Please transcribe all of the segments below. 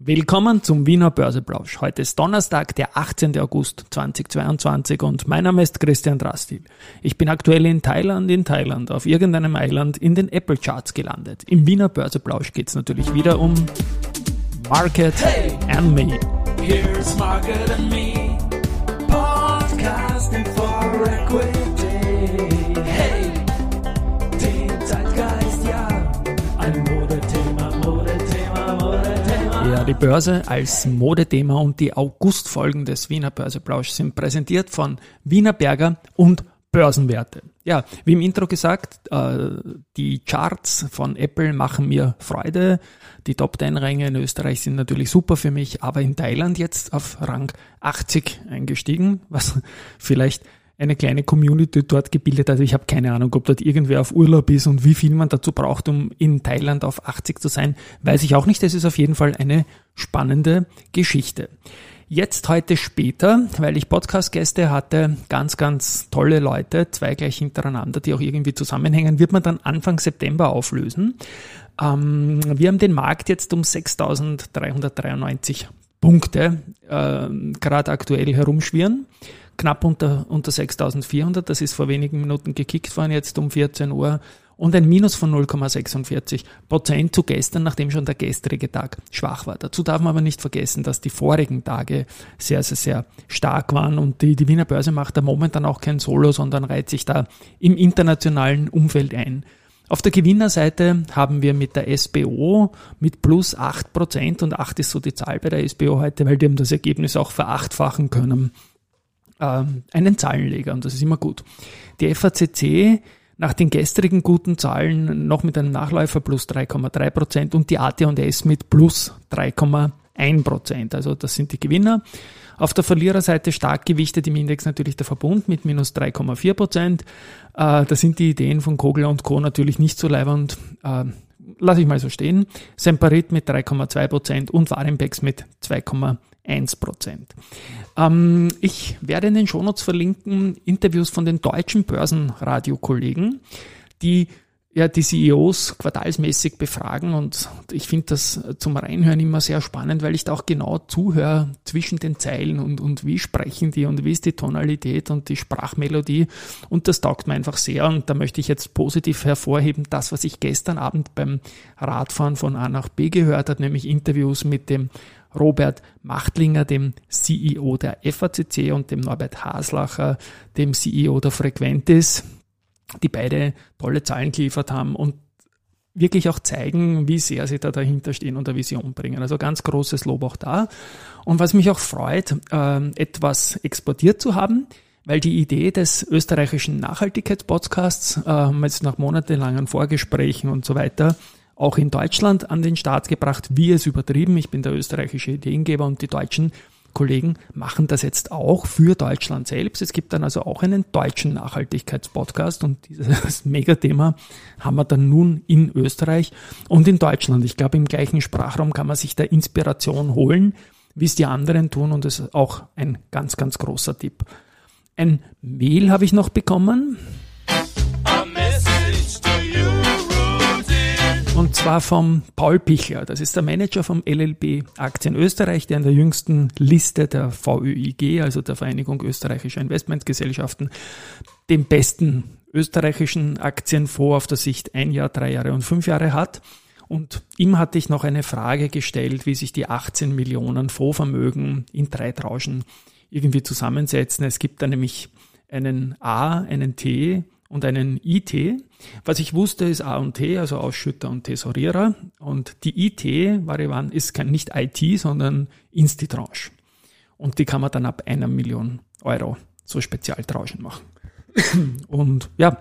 Willkommen zum Wiener Börseplausch. Heute ist Donnerstag, der 18. August 2022 und mein Name ist Christian Drastil. Ich bin aktuell in Thailand, in Thailand, auf irgendeinem Island in den Apple Charts gelandet. Im Wiener Börseplausch geht es natürlich wieder um Market hey, and Me. Here's Market and Me, die Börse als Modethema und die Augustfolgen des Wiener Börseplausch sind präsentiert von Wiener Berger und Börsenwerte. Ja, wie im Intro gesagt, äh, die Charts von Apple machen mir Freude. Die Top 10 Ränge in Österreich sind natürlich super für mich, aber in Thailand jetzt auf Rang 80 eingestiegen, was vielleicht eine kleine Community dort gebildet. Also ich habe keine Ahnung, ob dort irgendwer auf Urlaub ist und wie viel man dazu braucht, um in Thailand auf 80 zu sein, weiß ich auch nicht. Das ist auf jeden Fall eine spannende Geschichte. Jetzt heute später, weil ich Podcast-Gäste hatte, ganz, ganz tolle Leute, zwei gleich hintereinander, die auch irgendwie zusammenhängen, wird man dann Anfang September auflösen. Ähm, wir haben den Markt jetzt um 6.393 Punkte äh, gerade aktuell herumschwirren knapp unter, unter 6400. Das ist vor wenigen Minuten gekickt worden, jetzt um 14 Uhr. Und ein Minus von 0,46 Prozent zu gestern, nachdem schon der gestrige Tag schwach war. Dazu darf man aber nicht vergessen, dass die vorigen Tage sehr, sehr, sehr stark waren und die, die Wiener Börse macht da momentan auch kein Solo, sondern reiht sich da im internationalen Umfeld ein. Auf der Gewinnerseite haben wir mit der SBO mit plus 8% und 8 ist so die Zahl bei der SBO heute, weil die haben das Ergebnis auch verachtfachen können ähm, einen Zahlenleger und das ist immer gut. Die FACC nach den gestrigen guten Zahlen noch mit einem Nachläufer plus 3,3 Prozent und die AT&S mit plus 3,1 Prozent. Also das sind die Gewinner. Auf der Verliererseite stark gewichtet im Index natürlich der Verbund mit minus 3,4 Prozent. Äh, da sind die Ideen von Kogler und Co. natürlich nicht so leibend. Äh, lasse ich mal so stehen. Semperit mit 3,2 Prozent und Warimpex mit 2,1 1% Ähm, ich werde in den Shownotes verlinken Interviews von den deutschen Börsenradiokollegen, die ja die CEOs quartalsmäßig befragen und ich finde das zum Reinhören immer sehr spannend, weil ich da auch genau zuhöre zwischen den Zeilen und, und wie sprechen die und wie ist die Tonalität und die Sprachmelodie und das taugt mir einfach sehr und da möchte ich jetzt positiv hervorheben, das, was ich gestern Abend beim Radfahren von A nach B gehört habe, nämlich Interviews mit dem Robert Machtlinger, dem CEO der FACC und dem Norbert Haslacher, dem CEO der Frequentis, die beide tolle Zahlen geliefert haben und wirklich auch zeigen, wie sehr sie da dahinter stehen und eine Vision bringen. Also ganz großes Lob auch da. Und was mich auch freut, äh, etwas exportiert zu haben, weil die Idee des österreichischen Nachhaltigkeitspodcasts, äh, jetzt nach monatelangen Vorgesprächen und so weiter, auch in Deutschland an den Start gebracht. Wie es übertrieben. Ich bin der österreichische Ideengeber und die deutschen Kollegen machen das jetzt auch für Deutschland selbst. Es gibt dann also auch einen deutschen Nachhaltigkeitspodcast und dieses Megathema haben wir dann nun in Österreich und in Deutschland. Ich glaube, im gleichen Sprachraum kann man sich da Inspiration holen, wie es die anderen tun und das ist auch ein ganz, ganz großer Tipp. Ein Mail habe ich noch bekommen Und zwar vom Paul Pichler. Das ist der Manager vom LLB Aktien Österreich, der in der jüngsten Liste der VÖIG, also der Vereinigung österreichischer Investmentgesellschaften, den besten österreichischen Aktienfonds auf der Sicht ein Jahr, drei Jahre und fünf Jahre hat. Und ihm hatte ich noch eine Frage gestellt, wie sich die 18 Millionen Fondsvermögen in drei Tranchen irgendwie zusammensetzen. Es gibt da nämlich einen A, einen T und einen IT. Was ich wusste, ist A und T, also Ausschütter und Tesorierer. Und die IT-Variante ist kein, nicht IT, sondern Institranche. Und die kann man dann ab einer Million Euro so Spezialtranchen machen. Und ja,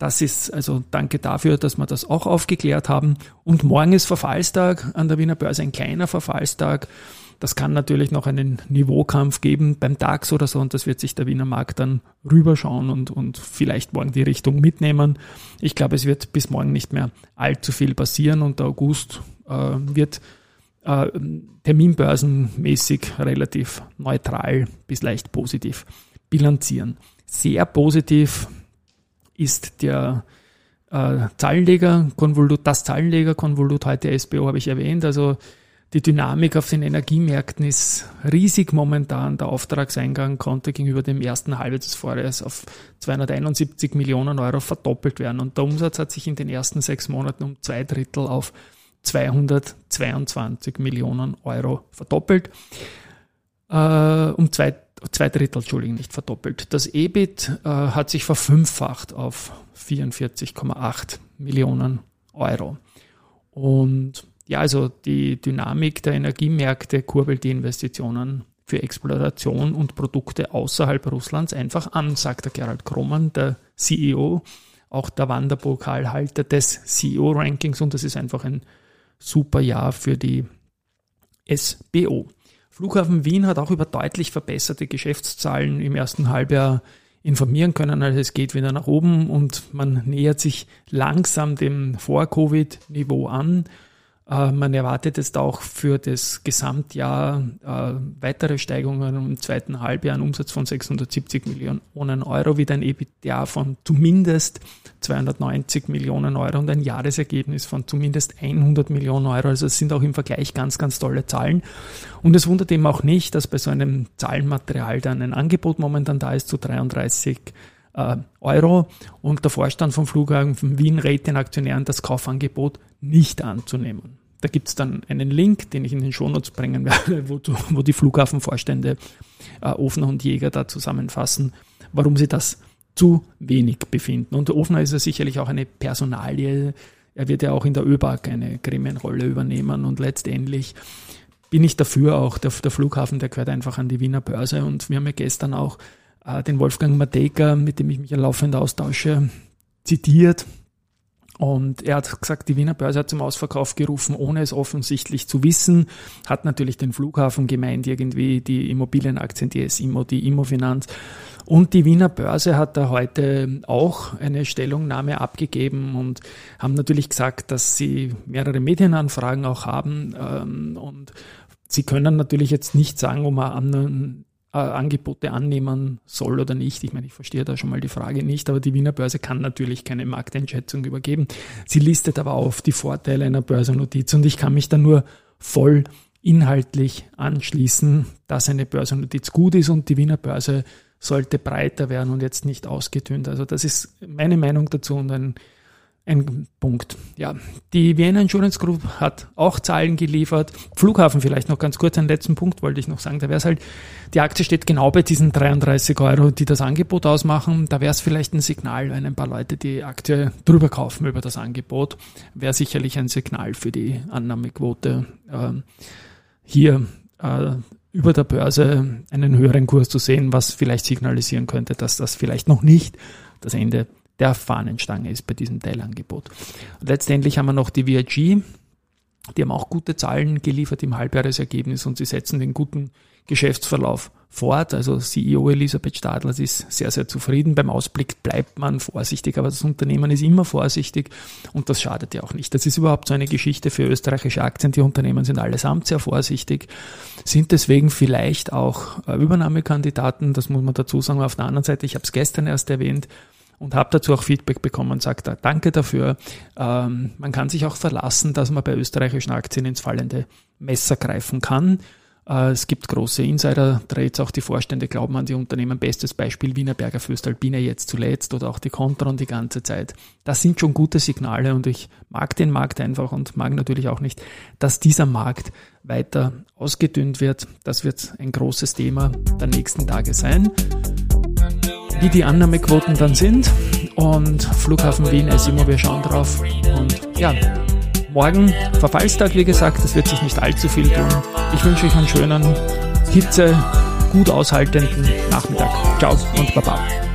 das ist also danke dafür, dass wir das auch aufgeklärt haben. Und morgen ist Verfallstag an der Wiener Börse, ein kleiner Verfallstag. Das kann natürlich noch einen Niveaukampf geben beim DAX oder so und das wird sich der Wiener Markt dann rüberschauen und, und vielleicht morgen die Richtung mitnehmen. Ich glaube, es wird bis morgen nicht mehr allzu viel passieren und der August äh, wird äh, terminbörsenmäßig relativ neutral bis leicht positiv bilanzieren. Sehr positiv ist der äh, Zahlenleger Konvolut, das Zahlenleger Konvolut heute SBO habe ich erwähnt, also Die Dynamik auf den Energiemärkten ist riesig momentan. Der Auftragseingang konnte gegenüber dem ersten Halbjahr des Vorjahres auf 271 Millionen Euro verdoppelt werden. Und der Umsatz hat sich in den ersten sechs Monaten um zwei Drittel auf 222 Millionen Euro verdoppelt. Äh, um zwei, zwei Drittel, Entschuldigung, nicht verdoppelt. Das EBIT äh, hat sich verfünffacht auf 44,8 Millionen Euro. Und ja, also die Dynamik der Energiemärkte kurbelt die Investitionen für Exploration und Produkte außerhalb Russlands einfach an, sagt der Gerald Kroman, der CEO, auch der Wanderpokalhalter des CEO-Rankings und das ist einfach ein super Jahr für die SBO. Flughafen Wien hat auch über deutlich verbesserte Geschäftszahlen im ersten Halbjahr informieren können. Also es geht wieder nach oben und man nähert sich langsam dem Vor-Covid-Niveau an. Äh, man erwartet jetzt auch für das Gesamtjahr äh, weitere Steigungen im zweiten Halbjahr, einen Umsatz von 670 Millionen Euro, wieder ein EBITDA von zumindest 290 Millionen Euro und ein Jahresergebnis von zumindest 100 Millionen Euro. Also es sind auch im Vergleich ganz, ganz tolle Zahlen. Und es wundert eben auch nicht, dass bei so einem Zahlenmaterial dann ein Angebot momentan da ist zu 33 äh, Euro und der Vorstand vom Flughafen Wien rät den Aktionären, das Kaufangebot nicht anzunehmen. Da gibt es dann einen Link, den ich in den Shownotes bringen werde, wo, wo die Flughafenvorstände äh, Ofner und Jäger da zusammenfassen, warum sie das zu wenig befinden. Und Ofner ist ja sicherlich auch eine Personalie. Er wird ja auch in der ÖBAG eine Gremienrolle übernehmen und letztendlich bin ich dafür auch, der, der Flughafen, der gehört einfach an die Wiener Börse und wir haben ja gestern auch äh, den Wolfgang Matejka, mit dem ich mich ja laufend austausche, zitiert. Und er hat gesagt, die Wiener Börse hat zum Ausverkauf gerufen, ohne es offensichtlich zu wissen. Hat natürlich den Flughafen gemeint, irgendwie die Immobilienaktien, die S-Immo, die Immofinanz. Und die Wiener Börse hat da heute auch eine Stellungnahme abgegeben und haben natürlich gesagt, dass sie mehrere Medienanfragen auch haben. Ähm, und sie können natürlich jetzt nicht sagen, um einen äh, Angebote annehmen soll oder nicht. Ich meine, ich verstehe da schon mal die Frage nicht, aber die Wiener Börse kann natürlich keine Markteinschätzung übergeben. Sie listet aber auf die Vorteile einer Börsennotiz und ich kann mich da nur voll inhaltlich anschließen, dass eine Börsennotiz gut ist und die Wiener Börse sollte breiter werden und jetzt nicht ausgedünnt. Also das ist meine Meinung dazu und ein ein Punkt. Ja, die Vienna Insurance Group hat auch Zahlen geliefert. Flughafen vielleicht noch ganz kurz, einen letzten Punkt wollte ich noch sagen. Da wäre es halt, die Aktie steht genau bei diesen 33 Euro, die das Angebot ausmachen. Da wäre es vielleicht ein Signal, wenn ein paar Leute die Aktie drüber kaufen über das Angebot, wäre sicherlich ein Signal für die Annahmequote, äh, hier äh, über der Börse einen höheren Kurs zu sehen, was vielleicht signalisieren könnte, dass das vielleicht noch nicht das Ende der Fahnenstange ist bei diesem Teilangebot. Und letztendlich haben wir noch die VIG. Die haben auch gute Zahlen geliefert im Halbjahresergebnis und sie setzen den guten Geschäftsverlauf fort. Also CEO Elisabeth Stadler ist sehr, sehr zufrieden. Beim Ausblick bleibt man vorsichtig, aber das Unternehmen ist immer vorsichtig und das schadet ja auch nicht. Das ist überhaupt so eine Geschichte für österreichische Aktien. Die Unternehmen sind allesamt sehr vorsichtig, sind deswegen vielleicht auch äh, Übernahmekandidaten. Das muss man dazu sagen. Auf der anderen Seite, ich habe es gestern erst erwähnt, und habe dazu auch Feedback bekommen und sagt, danke dafür. Ähm, man kann sich auch verlassen, dass man bei österreichischen Aktien ins fallende Messer greifen kann. Äh, es gibt große Insider-Trades, auch die Vorstände glauben an die Unternehmen. Bestes Beispiel Wienerberger Fürstalpine jetzt zuletzt oder auch die Contron die ganze Zeit. Das sind schon gute Signale und ich mag den Markt einfach und mag natürlich auch nicht, dass dieser Markt weiter ausgedünnt wird. Das wird ein großes Thema der nächsten Tage sein wie die Annahmequoten dann sind. Und Flughafen Wien, SIMO, wir schauen drauf. Und ja, morgen Verfallstag, wie gesagt, es wird sich nicht allzu viel tun. Ich wünsche euch einen schönen, Hitze, gut aushaltenden Nachmittag. Ciao und Baba.